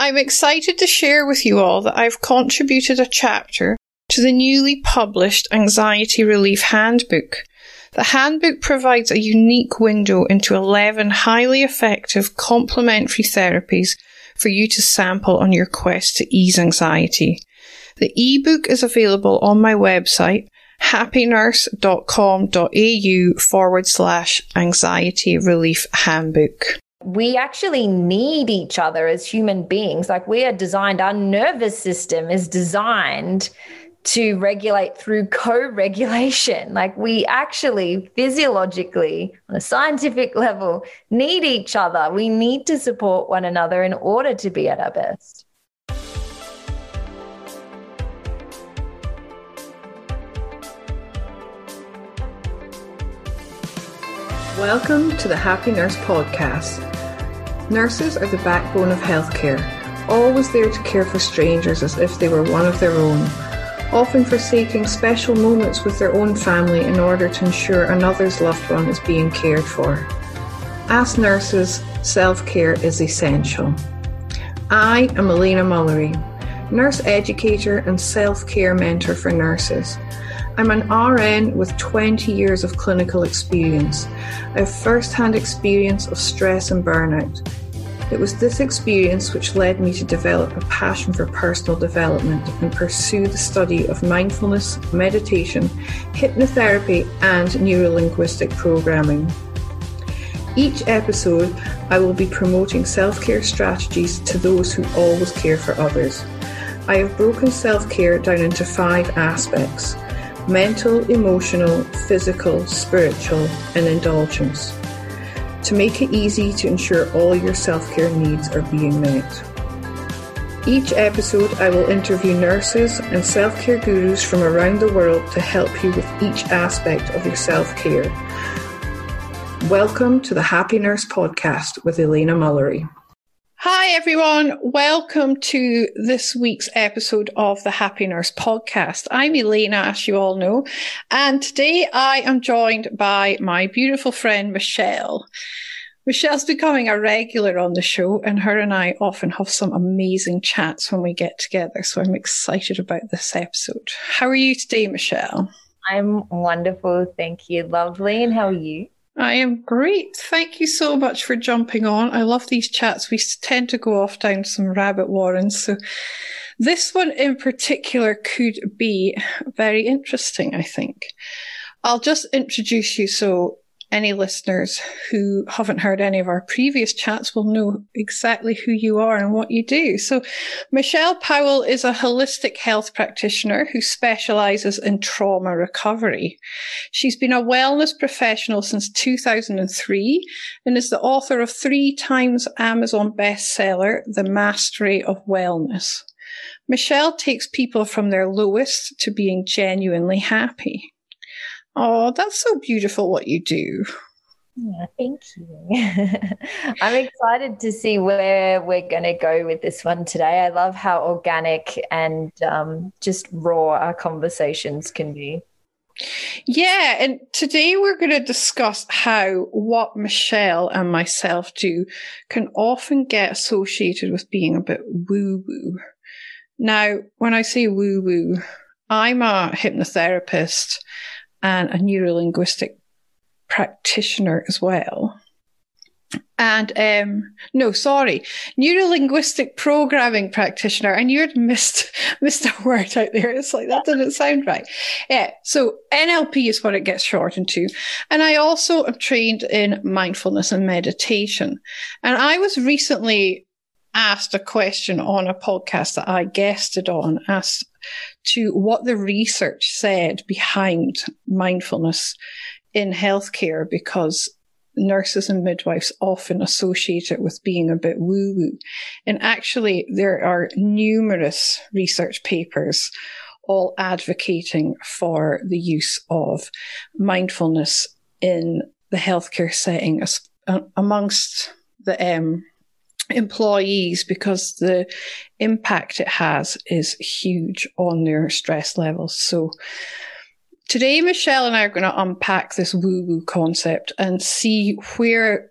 I'm excited to share with you all that I've contributed a chapter to the newly published Anxiety Relief Handbook. The handbook provides a unique window into 11 highly effective complementary therapies for you to sample on your quest to ease anxiety. The ebook is available on my website, happynurse.com.au forward slash anxiety relief handbook. We actually need each other as human beings. Like we are designed, our nervous system is designed to regulate through co regulation. Like we actually physiologically, on a scientific level, need each other. We need to support one another in order to be at our best. Welcome to the Happy Nurse Podcast. Nurses are the backbone of healthcare, always there to care for strangers as if they were one of their own, often forsaking special moments with their own family in order to ensure another's loved one is being cared for. As nurses, self care is essential. I am Elena Mullery, nurse educator and self care mentor for nurses. I'm an RN with 20 years of clinical experience. I have first hand experience of stress and burnout. It was this experience which led me to develop a passion for personal development and pursue the study of mindfulness, meditation, hypnotherapy, and neurolinguistic programming. Each episode, I will be promoting self care strategies to those who always care for others. I have broken self care down into five aspects mental, emotional, physical, spiritual, and indulgence to make it easy to ensure all your self care needs are being met. Each episode, I will interview nurses and self care gurus from around the world to help you with each aspect of your self care. Welcome to the Happy Nurse Podcast with Elena Mullery. Hi, everyone. Welcome to this week's episode of the Happy Nurse podcast. I'm Elena, as you all know, and today I am joined by my beautiful friend, Michelle. Michelle's becoming a regular on the show, and her and I often have some amazing chats when we get together. So I'm excited about this episode. How are you today, Michelle? I'm wonderful. Thank you. Lovely. And how are you? I am great. Thank you so much for jumping on. I love these chats. We tend to go off down some rabbit warrens. So this one in particular could be very interesting, I think. I'll just introduce you. So any listeners who haven't heard any of our previous chats will know exactly who you are and what you do. So Michelle Powell is a holistic health practitioner who specializes in trauma recovery. She's been a wellness professional since 2003 and is the author of three times Amazon bestseller, The Mastery of Wellness. Michelle takes people from their lowest to being genuinely happy. Oh, that's so beautiful what you do. Yeah, thank you. I'm excited to see where we're going to go with this one today. I love how organic and um, just raw our conversations can be. Yeah, and today we're going to discuss how what Michelle and myself do can often get associated with being a bit woo woo. Now, when I say woo woo, I'm a hypnotherapist and a neurolinguistic practitioner as well. And um, no, sorry, neurolinguistic programming practitioner. And you had missed missed a word out there. It's like that didn't sound right. Yeah. So NLP is what it gets shortened to. And I also am trained in mindfulness and meditation. And I was recently asked a question on a podcast that I guested on, asked to what the research said behind mindfulness in healthcare because nurses and midwives often associate it with being a bit woo woo. And actually, there are numerous research papers all advocating for the use of mindfulness in the healthcare setting uh, amongst the um, employees because the impact it has is huge on their stress levels. So today, Michelle and I are going to unpack this woo woo concept and see where,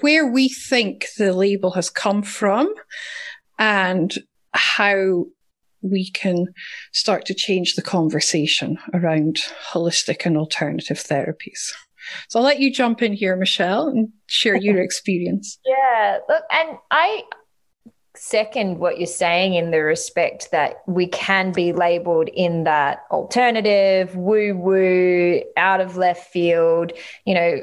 where we think the label has come from and how we can start to change the conversation around holistic and alternative therapies. So I'll let you jump in here, Michelle, and share your experience. Yeah, look, and I second what you're saying in the respect that we can be labeled in that alternative, woo woo, out of left field, you know,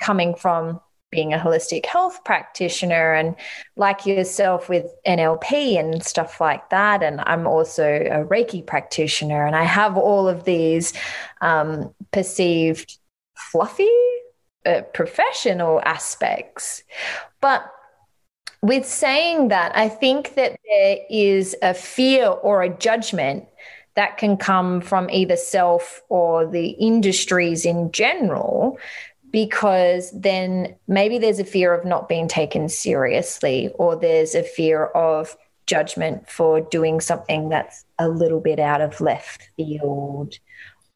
coming from being a holistic health practitioner and like yourself with NLP and stuff like that. And I'm also a Reiki practitioner and I have all of these um, perceived fluffy uh, professional aspects. But with saying that, I think that there is a fear or a judgment that can come from either self or the industries in general because then maybe there's a fear of not being taken seriously, or there's a fear of judgment for doing something that's a little bit out of left field,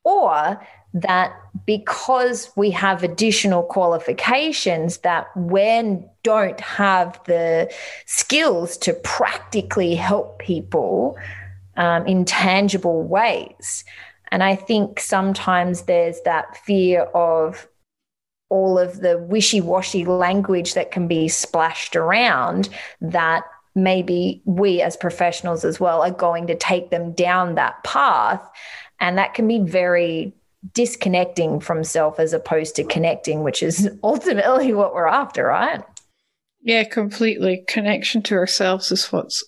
or that because we have additional qualifications that when don't have the skills to practically help people um, in tangible ways and i think sometimes there's that fear of all of the wishy washy language that can be splashed around that maybe we as professionals as well are going to take them down that path. And that can be very disconnecting from self as opposed to connecting, which is ultimately what we're after, right? Yeah, completely. Connection to ourselves is what's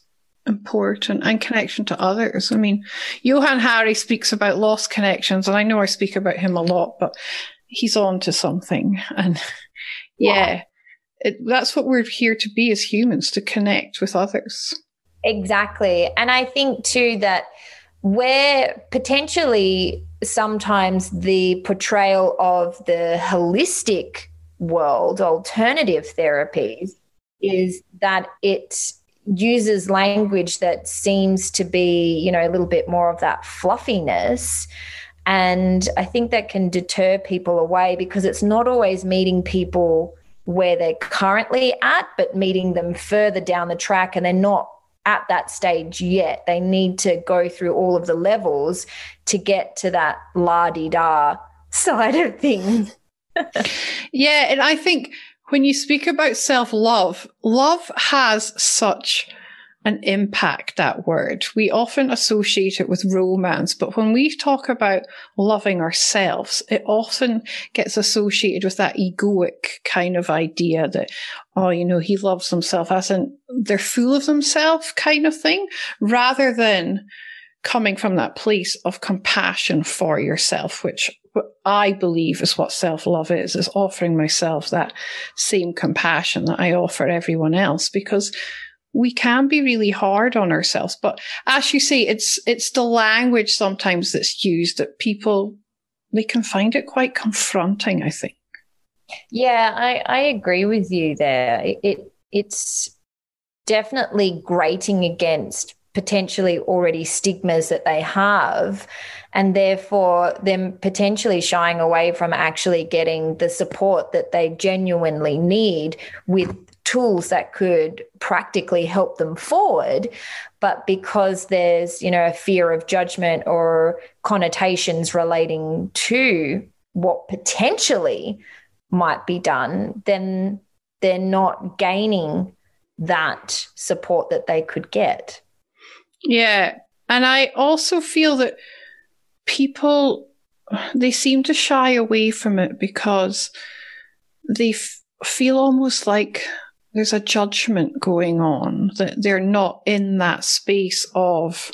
important and connection to others. I mean, Johann Hari speaks about lost connections, and I know I speak about him a lot, but he's on to something. And yeah, it, that's what we're here to be as humans, to connect with others. Exactly. And I think too that where potentially sometimes the portrayal of the holistic world, alternative therapies, is that it uses language that seems to be, you know, a little bit more of that fluffiness. And I think that can deter people away because it's not always meeting people where they're currently at, but meeting them further down the track and they're not at that stage yet. They need to go through all of the levels to get to that la di da side of things. yeah. And I think when you speak about self love, love has such an impact, that word. We often associate it with romance, but when we talk about loving ourselves, it often gets associated with that egoic kind of idea that, oh, you know, he loves himself as in they're full of themselves kind of thing, rather than coming from that place of compassion for yourself, which I believe is what self love is, is offering myself that same compassion that I offer everyone else because we can be really hard on ourselves. But as you say, it's it's the language sometimes that's used that people they can find it quite confronting, I think. Yeah, I, I agree with you there. It, it it's definitely grating against potentially already stigmas that they have and therefore them potentially shying away from actually getting the support that they genuinely need with tools that could practically help them forward but because there's you know a fear of judgment or connotations relating to what potentially might be done then they're not gaining that support that they could get. Yeah. And i also feel that people they seem to shy away from it because they f- feel almost like there's a judgment going on that they're not in that space of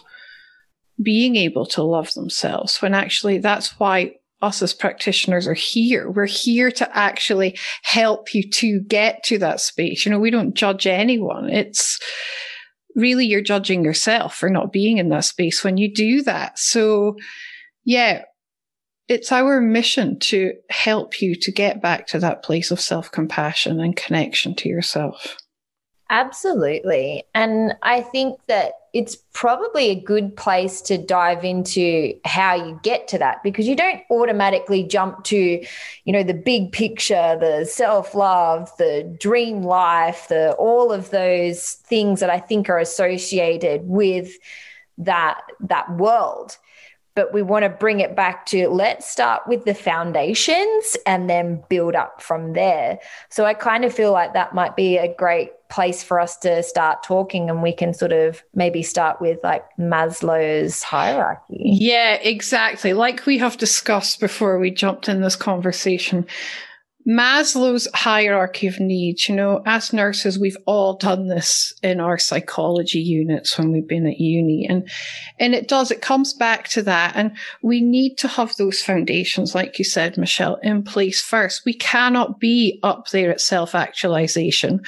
being able to love themselves when actually that's why us as practitioners are here. We're here to actually help you to get to that space. You know, we don't judge anyone. It's really you're judging yourself for not being in that space when you do that. So yeah, it's our mission to help you to get back to that place of self compassion and connection to yourself. Absolutely. And I think that it's probably a good place to dive into how you get to that because you don't automatically jump to, you know, the big picture, the self-love, the dream life, the all of those things that I think are associated with that that world but we want to bring it back to let's start with the foundations and then build up from there. So I kind of feel like that might be a great place for us to start talking and we can sort of maybe start with like Maslow's hierarchy. Yeah, exactly. Like we have discussed before we jumped in this conversation. Maslow's hierarchy of needs, you know, as nurses, we've all done this in our psychology units when we've been at uni. And, and it does, it comes back to that. And we need to have those foundations, like you said, Michelle, in place first. We cannot be up there at self actualization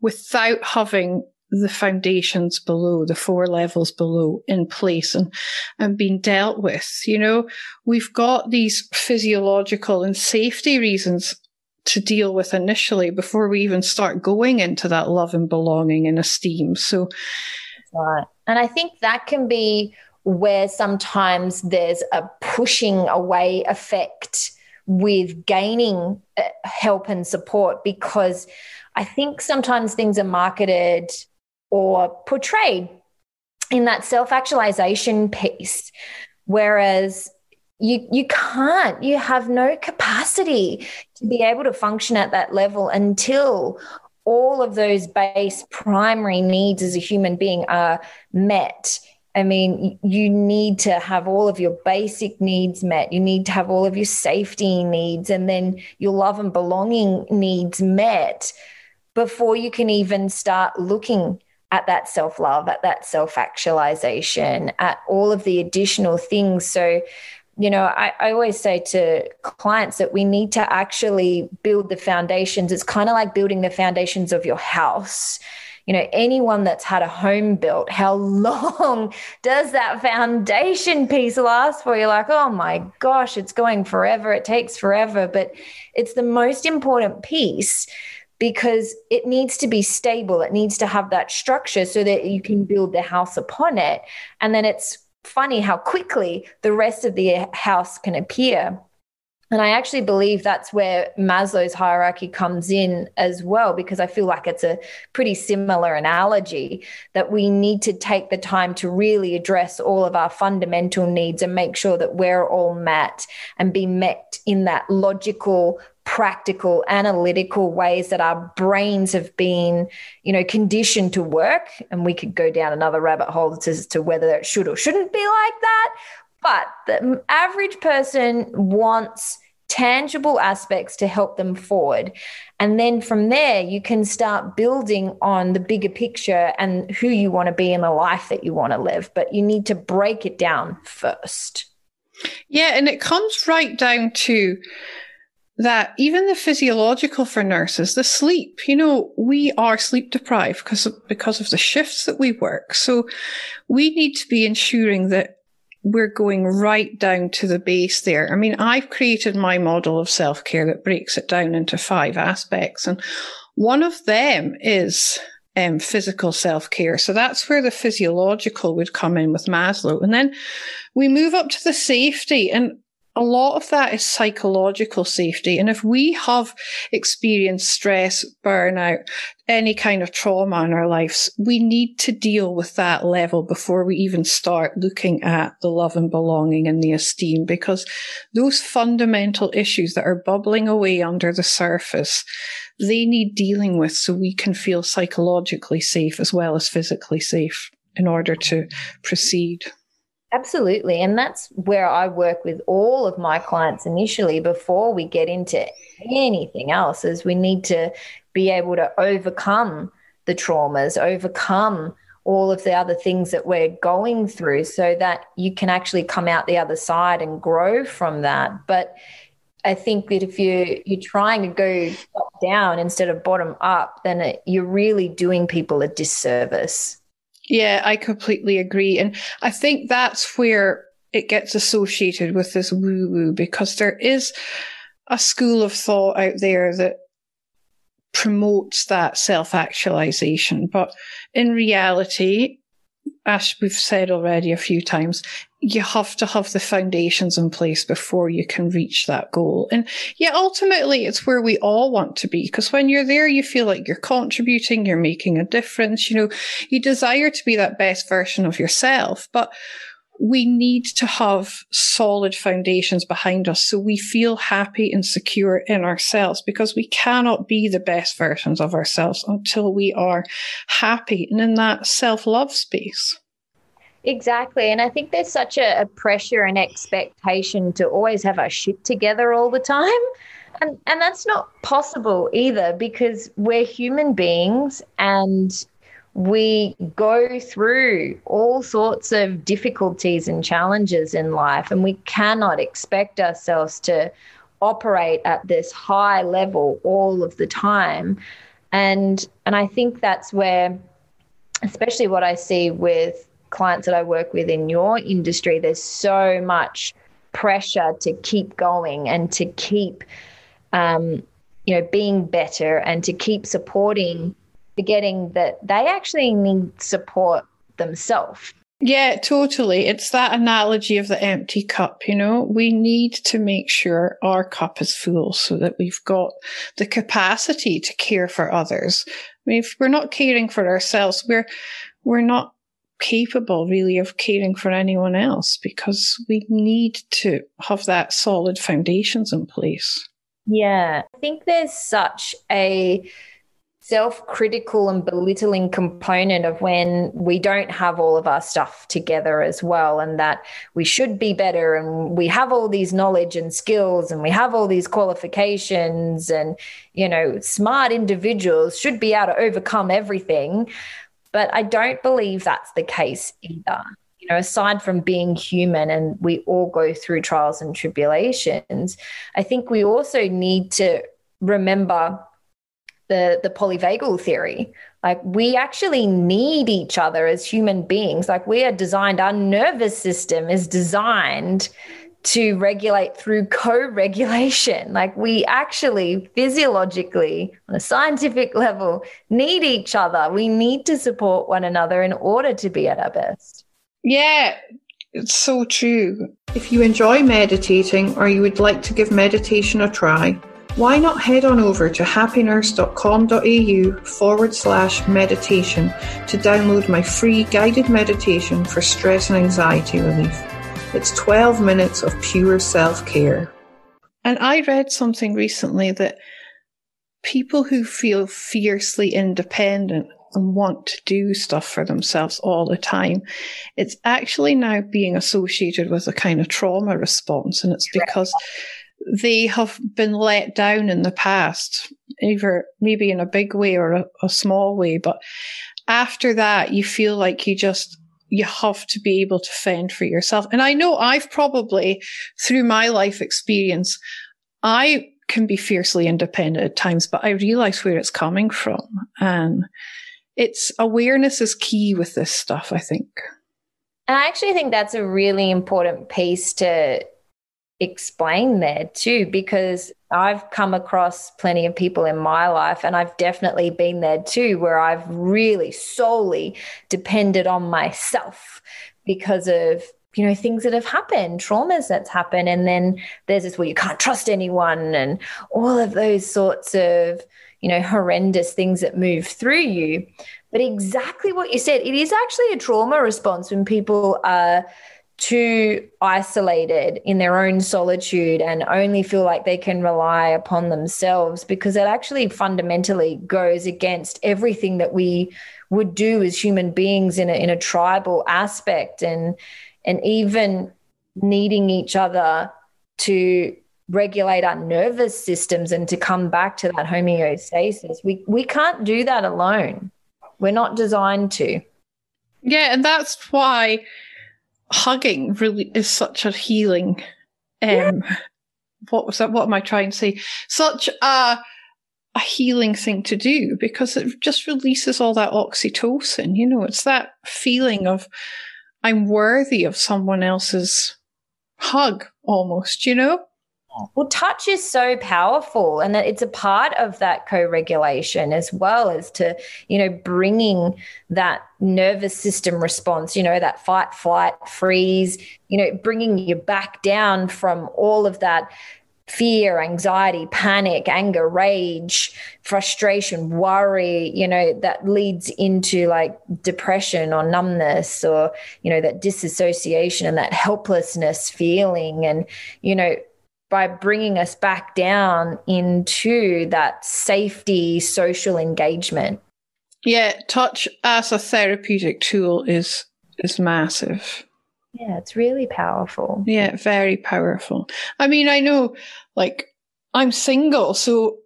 without having the foundations below, the four levels below in place and, and being dealt with. You know, we've got these physiological and safety reasons to deal with initially before we even start going into that love and belonging and esteem. So, right. And I think that can be where sometimes there's a pushing away effect with gaining uh, help and support because I think sometimes things are marketed or portrayed in that self actualization piece. Whereas you you can't you have no capacity to be able to function at that level until all of those base primary needs as a human being are met i mean you need to have all of your basic needs met you need to have all of your safety needs and then your love and belonging needs met before you can even start looking at that self love, at that self actualization, at all of the additional things. So, you know, I, I, always say to clients that we need to actually build the foundations. It's kind of like building the foundations of your house. You know, anyone that's had a home built, how long does that foundation piece last for? You're like, oh my gosh, it's going forever. It takes forever. But it's the most important piece because it needs to be stable. It needs to have that structure so that you can build the house upon it. And then it's funny how quickly the rest of the house can appear. And I actually believe that's where Maslow's hierarchy comes in as well, because I feel like it's a pretty similar analogy that we need to take the time to really address all of our fundamental needs and make sure that we're all met and be met in that logical, practical analytical ways that our brains have been you know conditioned to work. And we could go down another rabbit hole as to whether it should or shouldn't be like that. But the average person wants tangible aspects to help them forward. And then from there you can start building on the bigger picture and who you want to be in the life that you want to live. But you need to break it down first. Yeah and it comes right down to that even the physiological for nurses, the sleep, you know, we are sleep deprived because of, because of the shifts that we work. So we need to be ensuring that we're going right down to the base there. I mean, I've created my model of self care that breaks it down into five aspects. And one of them is um, physical self care. So that's where the physiological would come in with Maslow. And then we move up to the safety. And a lot of that is psychological safety. And if we have experienced stress, burnout, any kind of trauma in our lives, we need to deal with that level before we even start looking at the love and belonging and the esteem, because those fundamental issues that are bubbling away under the surface, they need dealing with so we can feel psychologically safe as well as physically safe in order to proceed. Absolutely. And that's where I work with all of my clients initially before we get into anything else is we need to be able to overcome the traumas, overcome all of the other things that we're going through so that you can actually come out the other side and grow from that. But I think that if you you're trying to go top down instead of bottom up, then it, you're really doing people a disservice. Yeah, I completely agree. And I think that's where it gets associated with this woo woo because there is a school of thought out there that promotes that self actualization. But in reality, as we've said already a few times, you have to have the foundations in place before you can reach that goal. And yeah, ultimately it's where we all want to be because when you're there, you feel like you're contributing, you're making a difference. You know, you desire to be that best version of yourself, but we need to have solid foundations behind us so we feel happy and secure in ourselves because we cannot be the best versions of ourselves until we are happy and in that self love space. Exactly. And I think there's such a, a, pressure and expectation to always have our shit together all the time. And, and that's not possible either because we're human beings and we go through all sorts of difficulties and challenges in life, and we cannot expect ourselves to operate at this high level all of the time. And and I think that's where, especially what I see with clients that I work with in your industry, there's so much pressure to keep going and to keep, um, you know, being better and to keep supporting forgetting that they actually need support themselves. Yeah, totally. It's that analogy of the empty cup, you know. We need to make sure our cup is full so that we've got the capacity to care for others. I mean, if we're not caring for ourselves, we're we're not capable really of caring for anyone else because we need to have that solid foundations in place. Yeah. I think there's such a self critical and belittling component of when we don't have all of our stuff together as well, and that we should be better and we have all these knowledge and skills and we have all these qualifications and, you know, smart individuals should be able to overcome everything. But I don't believe that's the case either. You know, aside from being human and we all go through trials and tribulations, I think we also need to remember the the polyvagal theory like we actually need each other as human beings like we are designed our nervous system is designed to regulate through co-regulation. Like we actually physiologically on a scientific level need each other. We need to support one another in order to be at our best. Yeah it's so true. If you enjoy meditating or you would like to give meditation a try why not head on over to happynurse.com.au forward slash meditation to download my free guided meditation for stress and anxiety relief. It's 12 minutes of pure self care. And I read something recently that people who feel fiercely independent and want to do stuff for themselves all the time, it's actually now being associated with a kind of trauma response. And it's because they have been let down in the past, either maybe in a big way or a, a small way. But after that, you feel like you just you have to be able to fend for yourself. And I know I've probably, through my life experience, I can be fiercely independent at times, but I realize where it's coming from. And it's awareness is key with this stuff, I think. And I actually think that's a really important piece to explain there too, because I've come across plenty of people in my life, and I've definitely been there too, where I've really solely depended on myself because of you know things that have happened traumas that's happened. And then there's this where you can't trust anyone and all of those sorts of you know horrendous things that move through you. But exactly what you said it is actually a trauma response when people are too isolated in their own solitude and only feel like they can rely upon themselves because it actually fundamentally goes against everything that we would do as human beings in a, in a tribal aspect and and even needing each other to regulate our nervous systems and to come back to that homeostasis. We we can't do that alone. We're not designed to. Yeah and that's why hugging really is such a healing um yeah. what was that what am i trying to say such a a healing thing to do because it just releases all that oxytocin you know it's that feeling of i'm worthy of someone else's hug almost you know Well, touch is so powerful, and that it's a part of that co-regulation as well as to you know bringing that nervous system response. You know that fight, flight, freeze. You know, bringing you back down from all of that fear, anxiety, panic, anger, rage, frustration, worry, you know, that leads into like depression or numbness or, you know, that disassociation and that helplessness feeling. And, you know, by bringing us back down into that safety social engagement. Yeah, touch as a therapeutic tool is is massive. Yeah, it's really powerful. Yeah, very powerful. I mean, I know, like, I'm single, so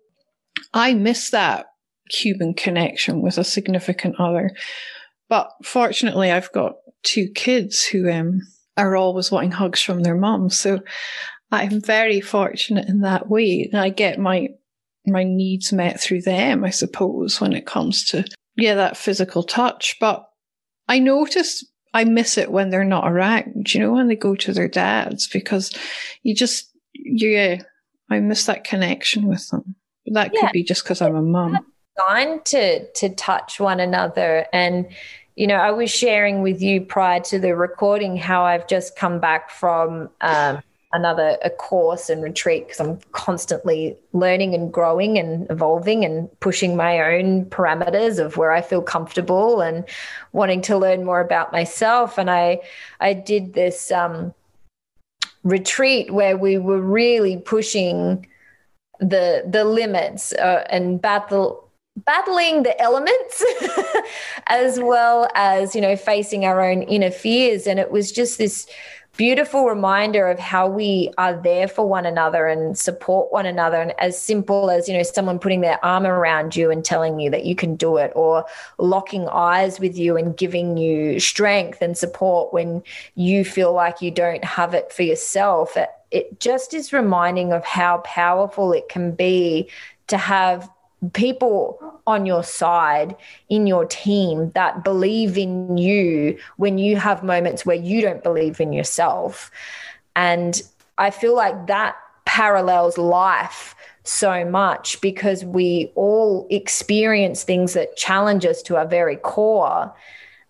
I miss that human connection with a significant other. But fortunately, I've got two kids who um, are always wanting hugs from their mom. So I'm very fortunate in that way. And I get my my needs met through them, I suppose, when it comes to yeah, that physical touch. But I notice I miss it when they're not around, you know, when they go to their dads because you just, yeah, I miss that connection with them. But that yeah. could be just because I'm a mum. Designed to to touch one another, and you know, I was sharing with you prior to the recording how I've just come back from um, another a course and retreat because I'm constantly learning and growing and evolving and pushing my own parameters of where I feel comfortable and wanting to learn more about myself. And I I did this um, retreat where we were really pushing the the limits uh, and battle battling the elements as well as you know facing our own inner fears and it was just this beautiful reminder of how we are there for one another and support one another. And as simple as, you know, someone putting their arm around you and telling you that you can do it, or locking eyes with you and giving you strength and support when you feel like you don't have it for yourself. It, it just is reminding of how powerful it can be to have people on your side in your team that believe in you when you have moments where you don't believe in yourself. And I feel like that parallels life so much because we all experience things that challenge us to our very core.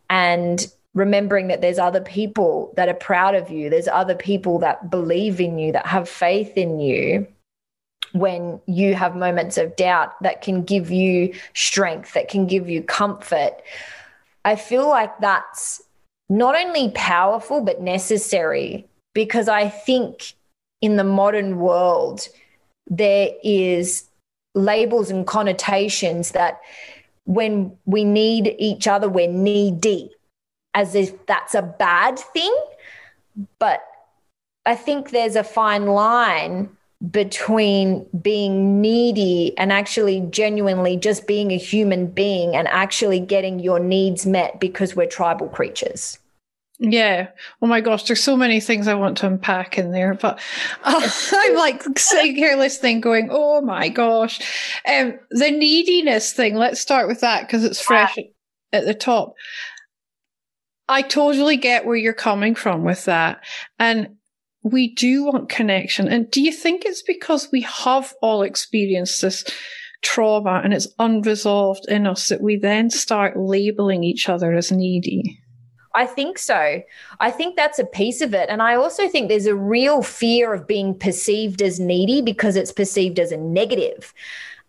And remembering that there's other people that are proud of you, there's other people that believe in you, that have faith in you when you have moments of doubt that can give you strength, that can give you comfort. I feel like that's not only powerful, but necessary because I think in the modern world, there is labels and connotations that when we need each other, we're needy, as if that's a bad thing. But I think there's a fine line between being needy and actually genuinely just being a human being and actually getting your needs met because we're tribal creatures. Yeah. Oh my gosh, there's so many things I want to unpack in there, but uh, I'm like sitting here listening, going, "Oh my gosh." Um, the neediness thing. Let's start with that because it's fresh yeah. at the top. I totally get where you're coming from with that, and we do want connection. And do you think it's because we have all experienced this trauma and it's unresolved in us that we then start labeling each other as needy? I think so. I think that's a piece of it. And I also think there's a real fear of being perceived as needy because it's perceived as a negative.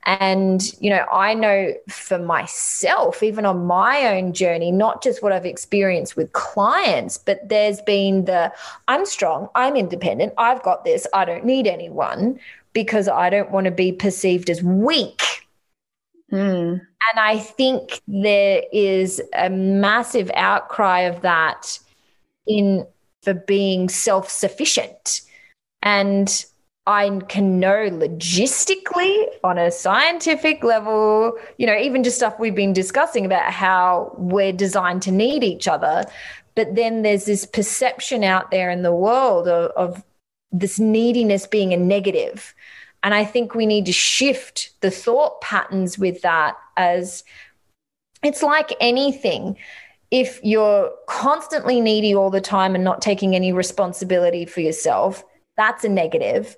And, you know, I know for myself, even on my own journey, not just what I've experienced with clients, but there's been the I'm strong, I'm independent, I've got this, I don't need anyone because I don't want to be perceived as weak. Mm. And I think there is a massive outcry of that in for being self sufficient. And I can know logistically on a scientific level, you know, even just stuff we've been discussing about how we're designed to need each other. But then there's this perception out there in the world of, of this neediness being a negative. And I think we need to shift the thought patterns with that as it's like anything. If you're constantly needy all the time and not taking any responsibility for yourself, that's a negative.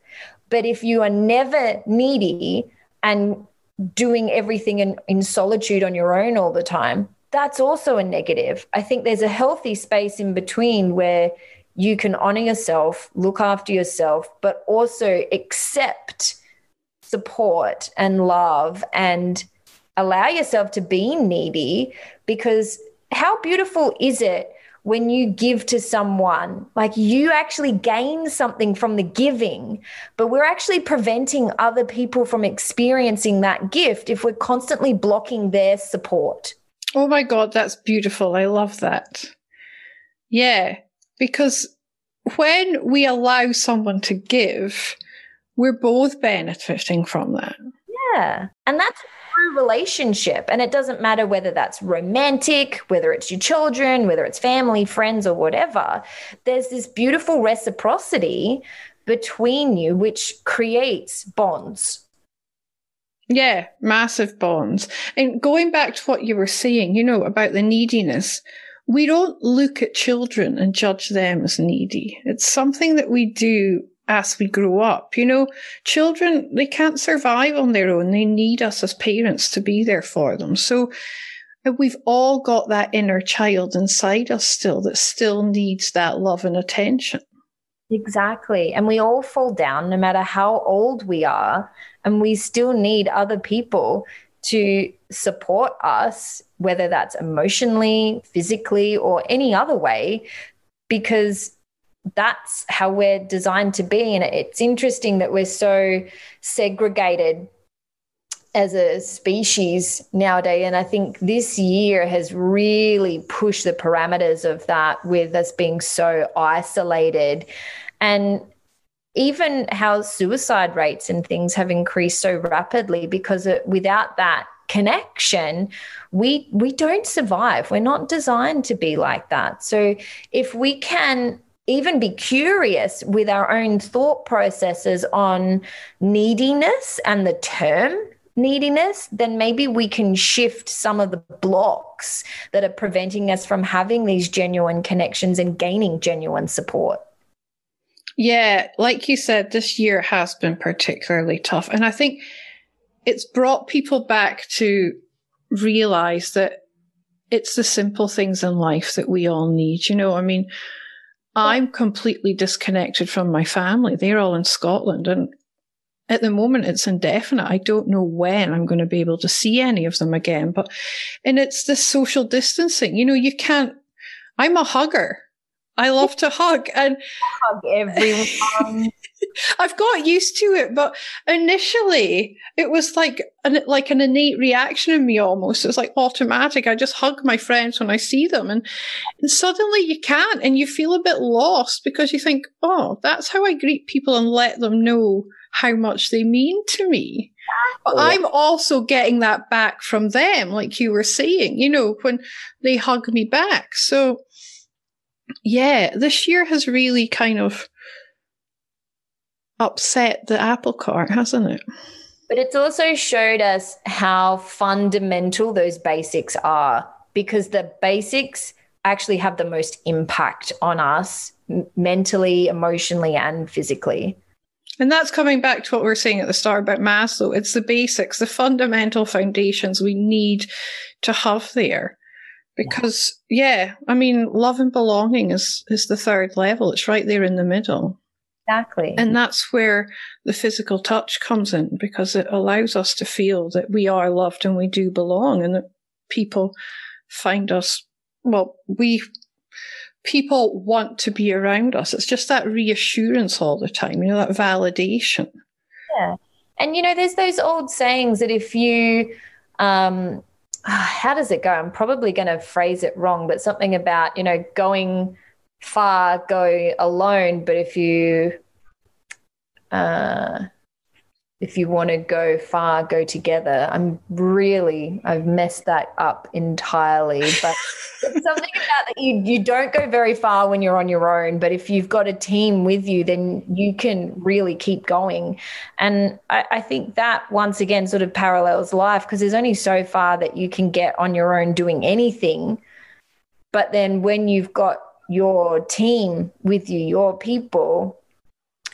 But if you are never needy and doing everything in, in solitude on your own all the time, that's also a negative. I think there's a healthy space in between where you can honor yourself, look after yourself, but also accept support and love and allow yourself to be needy because how beautiful is it when you give to someone like you actually gain something from the giving but we're actually preventing other people from experiencing that gift if we're constantly blocking their support oh my god that's beautiful i love that yeah because when we allow someone to give we're both benefiting from that. Yeah. And that's relationship. And it doesn't matter whether that's romantic, whether it's your children, whether it's family, friends, or whatever. There's this beautiful reciprocity between you, which creates bonds. Yeah, massive bonds. And going back to what you were saying, you know, about the neediness, we don't look at children and judge them as needy. It's something that we do as we grow up. You know, children, they can't survive on their own. They need us as parents to be there for them. So uh, we've all got that inner child inside us still that still needs that love and attention. Exactly. And we all fall down no matter how old we are. And we still need other people to support us, whether that's emotionally, physically, or any other way, because that's how we're designed to be. And it's interesting that we're so segregated as a species nowadays. And I think this year has really pushed the parameters of that with us being so isolated. And even how suicide rates and things have increased so rapidly because it, without that connection we we don't survive we're not designed to be like that so if we can even be curious with our own thought processes on neediness and the term neediness, then maybe we can shift some of the blocks that are preventing us from having these genuine connections and gaining genuine support. Yeah, like you said, this year has been particularly tough. And I think it's brought people back to realize that it's the simple things in life that we all need. You know, I mean, I'm completely disconnected from my family. They're all in Scotland. And at the moment, it's indefinite. I don't know when I'm going to be able to see any of them again. But, and it's this social distancing. You know, you can't, I'm a hugger. I love to hug and hug everyone. I've got used to it, but initially it was like an like an innate reaction in me almost. It was like automatic. I just hug my friends when I see them, and, and suddenly you can't, and you feel a bit lost because you think, oh, that's how I greet people and let them know how much they mean to me. But oh, I'm also getting that back from them, like you were saying, you know, when they hug me back. So, yeah, this year has really kind of upset the apple cart, hasn't it? But it's also showed us how fundamental those basics are because the basics actually have the most impact on us mentally, emotionally, and physically. And that's coming back to what we are saying at the start about Maslow. It's the basics, the fundamental foundations we need to have there. Because yeah. yeah, I mean, love and belonging is is the third level. It's right there in the middle. Exactly. And that's where the physical touch comes in because it allows us to feel that we are loved and we do belong and that people find us, well, we, people want to be around us. It's just that reassurance all the time, you know, that validation. Yeah. And, you know, there's those old sayings that if you, um, how does it go? I'm probably going to phrase it wrong, but something about, you know, going, far go alone, but if you uh, if you want to go far, go together. I'm really I've messed that up entirely, but something about that you you don't go very far when you're on your own, but if you've got a team with you, then you can really keep going. And I, I think that once again sort of parallels life because there's only so far that you can get on your own doing anything. But then when you've got your team with you, your people,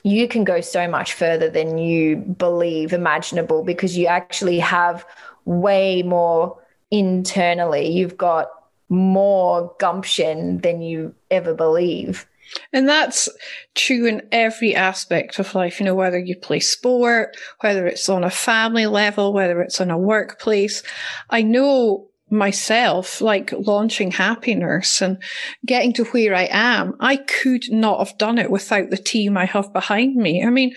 you can go so much further than you believe imaginable because you actually have way more internally. You've got more gumption than you ever believe. And that's true in every aspect of life, you know, whether you play sport, whether it's on a family level, whether it's on a workplace. I know myself, like launching Happy Nurse and getting to where I am, I could not have done it without the team I have behind me. I mean,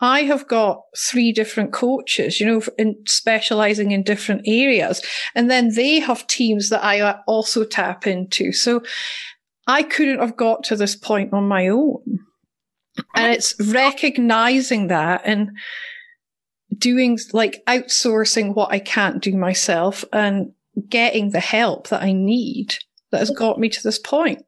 I have got three different coaches, you know, in specializing in different areas. And then they have teams that I uh, also tap into. So I couldn't have got to this point on my own. And it's recognizing that and doing like outsourcing what I can't do myself and getting the help that I need that has got me to this point.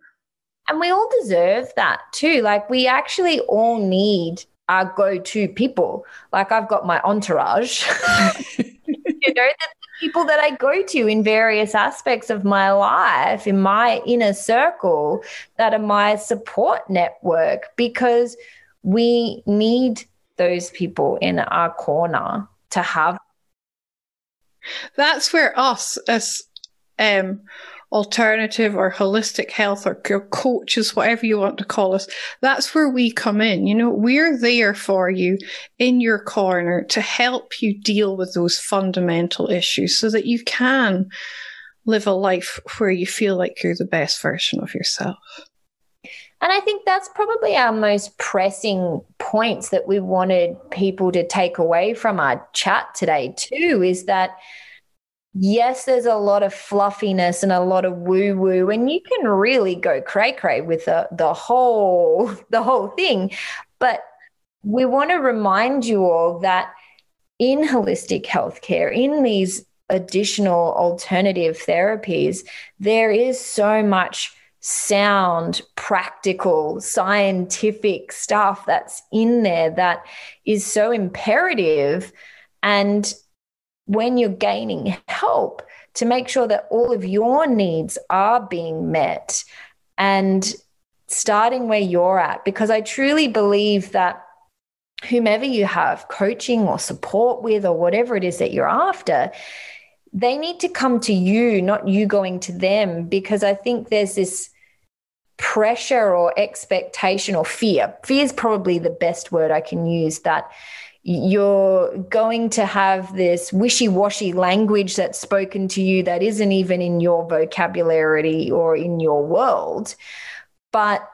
And we all deserve that too. Like we actually all need our go-to people. Like I've got my entourage. you know, the people that I go to in various aspects of my life, in my inner circle, that are my support network, because we need those people in our corner to have that's where us as um, alternative or holistic health or coaches, whatever you want to call us, that's where we come in. You know, we're there for you in your corner to help you deal with those fundamental issues so that you can live a life where you feel like you're the best version of yourself. And I think that's probably our most pressing points that we wanted people to take away from our chat today, too, is that yes, there's a lot of fluffiness and a lot of woo woo, and you can really go cray cray with the, the whole the whole thing. But we want to remind you all that in holistic healthcare, in these additional alternative therapies, there is so much sound, practical, scientific stuff that's in there that is so imperative. And when you're gaining help, to make sure that all of your needs are being met and starting where you're at, because I truly believe that whomever you have coaching or support with, or whatever it is that you're after, they need to come to you, not you going to them, because I think there's this pressure or expectation or fear. Fear is probably the best word I can use that you're going to have this wishy washy language that's spoken to you that isn't even in your vocabulary or in your world. But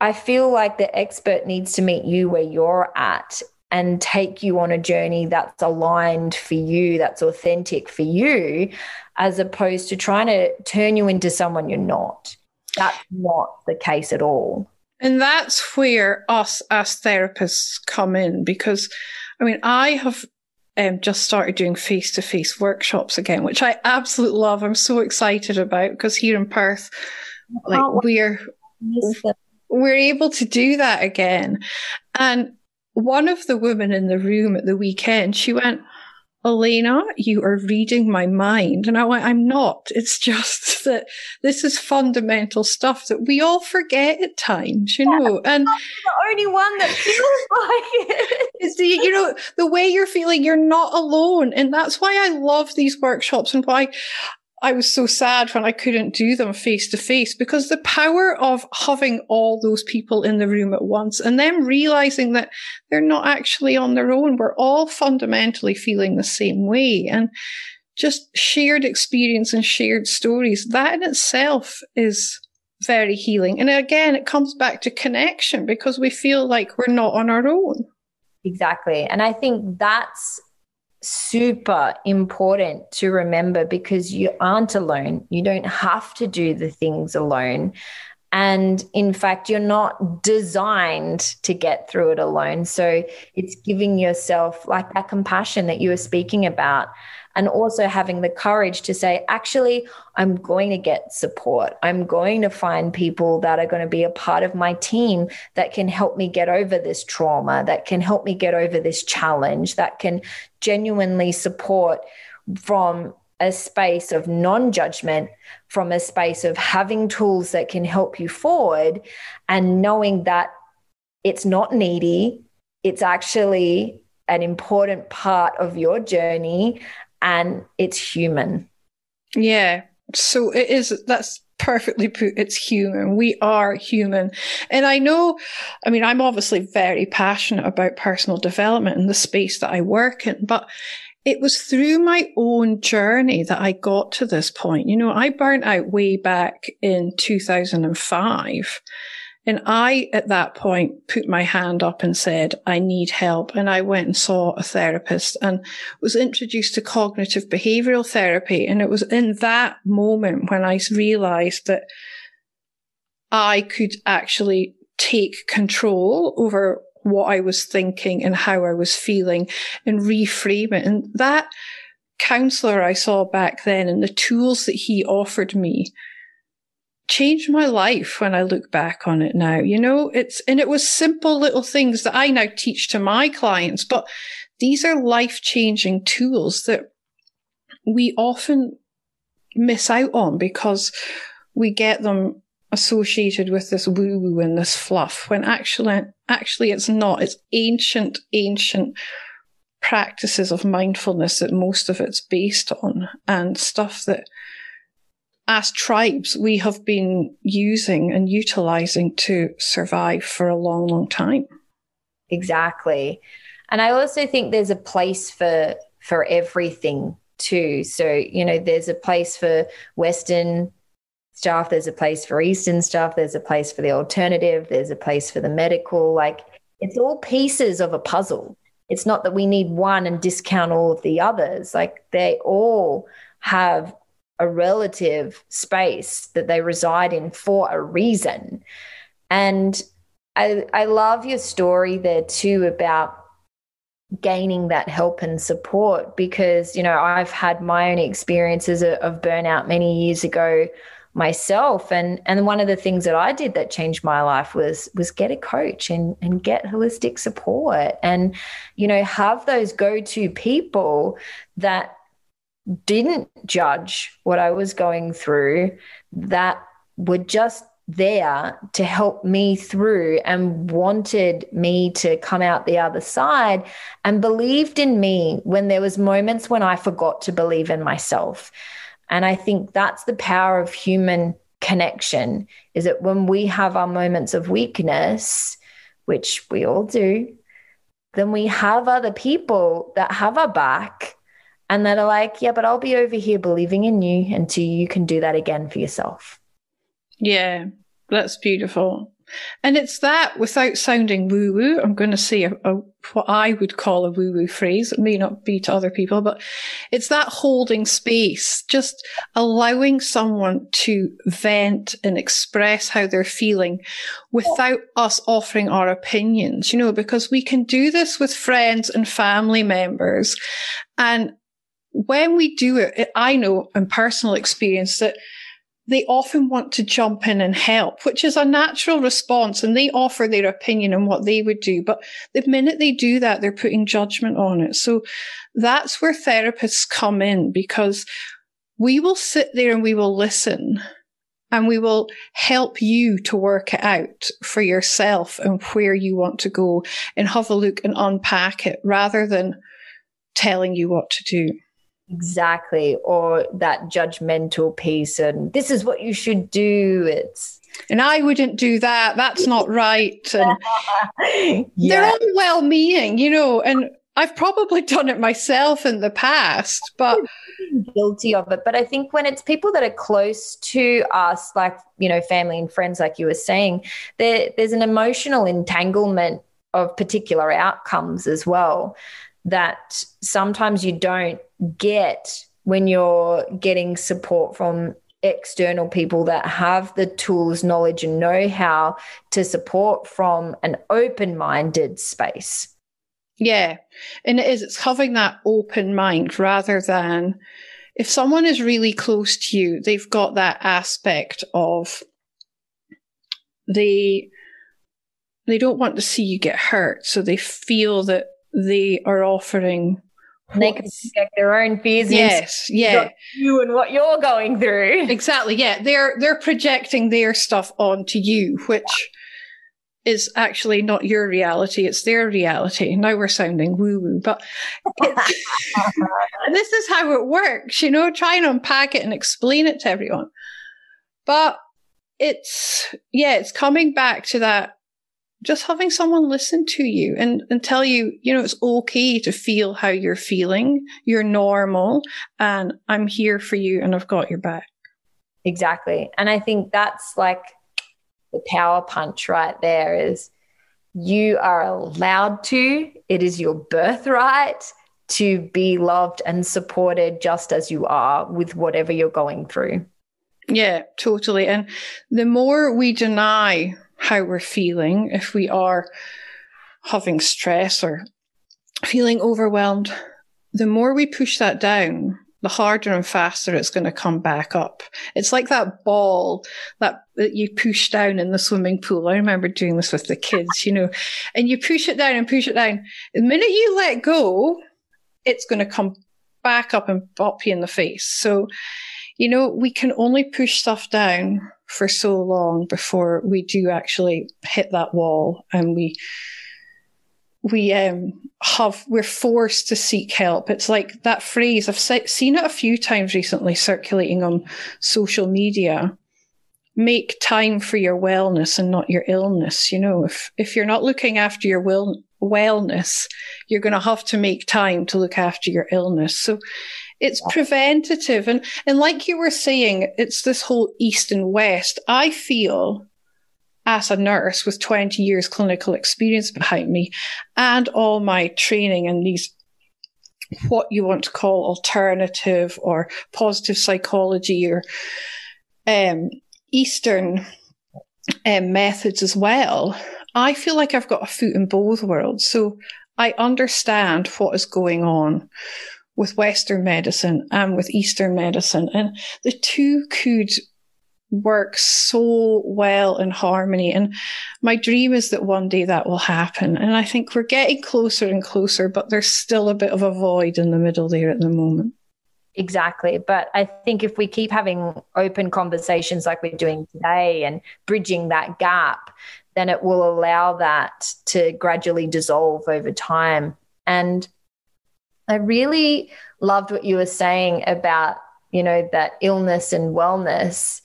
I feel like the expert needs to meet you where you're at and take you on a journey that's aligned for you, that's authentic for you, as opposed to trying to turn you into someone you're not. That's not the case at all. And that's where us as therapists come in because, I mean, I have um, just started doing face to face workshops again, which I absolutely love. I'm so excited about because here in Perth, like we're we're able to do that again. And one of the women in the room at the weekend, she went, Elena, you are reading my mind. And I went, I'm not. It's just that this is fundamental stuff that we all forget at times, you know. And the only one that feels like it. Is the, you know, the way you're feeling, you're not alone. And that's why I love these workshops and why I was so sad when I couldn't do them face to face because the power of having all those people in the room at once and them realizing that they're not actually on their own. We're all fundamentally feeling the same way and just shared experience and shared stories. That in itself is very healing. And again, it comes back to connection because we feel like we're not on our own. Exactly. And I think that's super important to remember because you aren't alone. You don't have to do the things alone. And in fact, you're not designed to get through it alone. So it's giving yourself like that compassion that you were speaking about and also having the courage to say, actually, I'm going to get support. I'm going to find people that are going to be a part of my team that can help me get over this trauma, that can help me get over this challenge, that can genuinely support from a space of non judgment, from a space of having tools that can help you forward, and knowing that it's not needy. It's actually an important part of your journey and it's human. Yeah. So it is, that's perfectly put. It's human. We are human. And I know, I mean, I'm obviously very passionate about personal development in the space that I work in, but it was through my own journey that I got to this point. You know, I burnt out way back in 2005. And I, at that point, put my hand up and said, I need help. And I went and saw a therapist and was introduced to cognitive behavioral therapy. And it was in that moment when I realized that I could actually take control over what I was thinking and how I was feeling and reframe it. And that counselor I saw back then and the tools that he offered me changed my life when I look back on it now. You know, it's, and it was simple little things that I now teach to my clients, but these are life changing tools that we often miss out on because we get them associated with this woo woo and this fluff when actually, actually it's not. It's ancient, ancient practices of mindfulness that most of it's based on and stuff that as tribes, we have been using and utilizing to survive for a long, long time. Exactly. And I also think there's a place for for everything too. So, you know, there's a place for Western stuff, there's a place for Eastern stuff, there's a place for the alternative, there's a place for the medical. Like it's all pieces of a puzzle. It's not that we need one and discount all of the others. Like they all have a relative space that they reside in for a reason. And I, I love your story there too about gaining that help and support because, you know, I've had my own experiences of burnout many years ago myself and and one of the things that I did that changed my life was was get a coach and and get holistic support and you know have those go-to people that didn't judge what I was going through, that were just there to help me through and wanted me to come out the other side and believed in me when there was moments when I forgot to believe in myself. And I think that's the power of human connection is that when we have our moments of weakness, which we all do, then we have other people that have our back and that are like, yeah, but I'll be over here believing in you until you can do that again for yourself. Yeah, that's beautiful. And it's that without sounding woo woo, I'm going to say a, a, what I would call a woo woo phrase. It may not be to other people, but it's that holding space, just allowing someone to vent and express how they're feeling without us offering our opinions, you know, because we can do this with friends and family members. And when we do it, I know in personal experience that they often want to jump in and help, which is a natural response and they offer their opinion on what they would do. But the minute they do that, they're putting judgment on it. So that's where therapists come in because we will sit there and we will listen and we will help you to work it out for yourself and where you want to go and have a look and unpack it rather than telling you what to do. Exactly. Or that judgmental piece and this is what you should do. It's and I wouldn't do that. That's not right. And yeah. they're all well meaning, you know, and I've probably done it myself in the past, but guilty of it. But I think when it's people that are close to us, like, you know, family and friends, like you were saying, there, there's an emotional entanglement of particular outcomes as well that sometimes you don't get when you're getting support from external people that have the tools, knowledge, and know how to support from an open minded space. Yeah. And it is, it's having that open mind rather than if someone is really close to you, they've got that aspect of they they don't want to see you get hurt. So they feel that they are offering they can project their own business. yes yeah you and what you're going through exactly yeah they're they're projecting their stuff onto you which is actually not your reality, it's their reality. Now we're sounding woo woo, but this is how it works, you know, try and unpack it and explain it to everyone. But it's, yeah, it's coming back to that just having someone listen to you and, and tell you, you know, it's okay to feel how you're feeling. You're normal and I'm here for you and I've got your back. Exactly. And I think that's like the power punch right there is you are allowed to, it is your birthright to be loved and supported just as you are with whatever you're going through. Yeah, totally. And the more we deny how we're feeling, if we are having stress or feeling overwhelmed, the more we push that down, the harder and faster it's going to come back up. It's like that ball that, that you push down in the swimming pool. I remember doing this with the kids, you know, and you push it down and push it down. The minute you let go, it's going to come back up and pop you in the face. So, you know, we can only push stuff down for so long before we do actually hit that wall and we we um, have we're forced to seek help. It's like that phrase. I've se- seen it a few times recently circulating on social media. Make time for your wellness and not your illness. You know, if if you're not looking after your will, wellness, you're going to have to make time to look after your illness. So it's yeah. preventative, and and like you were saying, it's this whole east and west. I feel as a nurse with 20 years clinical experience behind me and all my training and these what you want to call alternative or positive psychology or um, Eastern um, methods as well, I feel like I've got a foot in both worlds. So I understand what is going on with Western medicine and with Eastern medicine. And the two could work so well in harmony. And my dream is that one day that will happen. And I think we're getting closer and closer, but there's still a bit of a void in the middle there at the moment. Exactly. But I think if we keep having open conversations like we're doing today and bridging that gap, then it will allow that to gradually dissolve over time. And I really loved what you were saying about, you know, that illness and wellness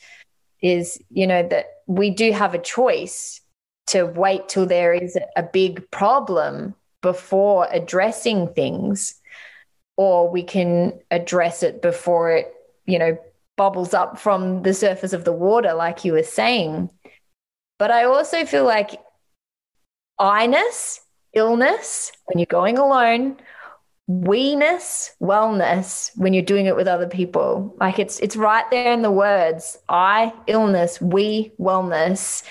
is, you know, that we do have a choice to wait till there is a big problem before addressing things, or we can address it before it, you know, bubbles up from the surface of the water, like you were saying. But I also feel like I-ness, illness, when you're going alone, we-ness, wellness when you're doing it with other people. Like it's it's right there in the words. I illness, we wellness.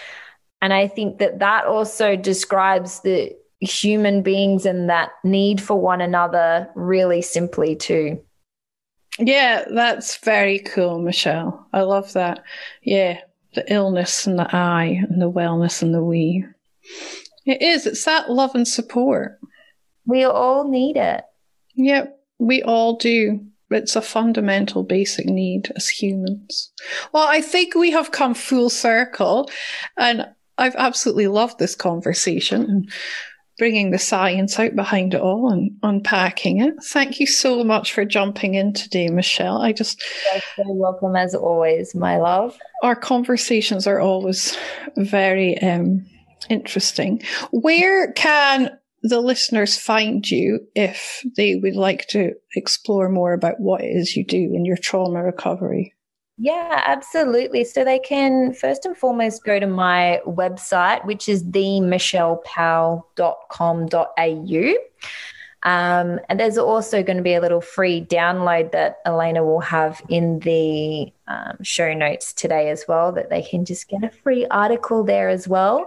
And I think that that also describes the human beings and that need for one another really simply too. Yeah, that's very cool, Michelle. I love that. Yeah, the illness and the I and the wellness and the we. It is. It's that love and support. We all need it. Yep, we all do. It's a fundamental basic need as humans. Well, I think we have come full circle and I've absolutely loved this conversation and bringing the science out behind it all and unpacking it. Thank you so much for jumping in today, Michelle. I just. You're so welcome as always, my love. Our conversations are always very um, interesting. Where can the listeners find you if they would like to explore more about what it is you do in your trauma recovery? Yeah, absolutely. So they can first and foremost go to my website, which is themichellepowell.com.au. Um, and there's also going to be a little free download that Elena will have in the um, show notes today as well, that they can just get a free article there as well.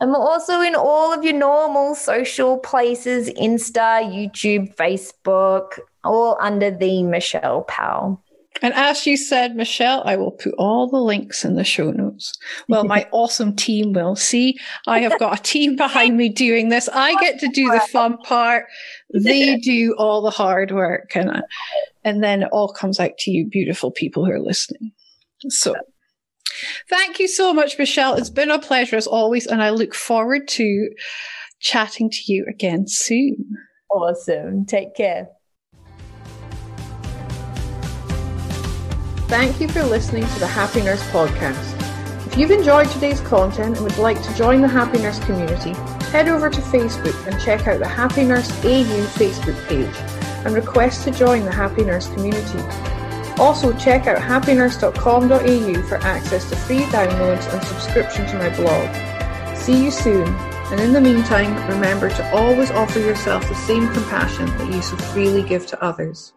And we're also in all of your normal social places Insta, YouTube, Facebook, all under the Michelle Powell. And as you said, Michelle, I will put all the links in the show notes. Well, my awesome team will. See, I have got a team behind me doing this. I get to do the fun part. They do all the hard work. And, and then it all comes out to you, beautiful people who are listening. So Thank you so much, Michelle. It's been a pleasure as always, and I look forward to chatting to you again soon. Awesome. Take care. Thank you for listening to the Happy Nurse podcast. If you've enjoyed today's content and would like to join the Happy Nurse community, head over to Facebook and check out the Happy Nurse AU Facebook page and request to join the Happy Nurse community. Also, check out happynurse.com.au for access to free downloads and subscription to my blog. See you soon, and in the meantime, remember to always offer yourself the same compassion that you so freely give to others.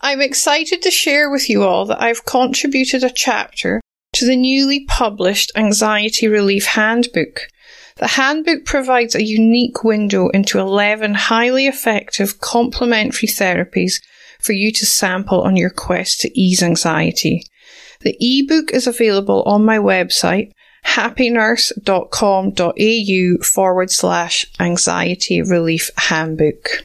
I'm excited to share with you all that I've contributed a chapter to the newly published Anxiety Relief Handbook. The handbook provides a unique window into 11 highly effective complementary therapies for you to sample on your quest to ease anxiety. The ebook is available on my website, happynurse.com.au forward slash anxiety relief handbook.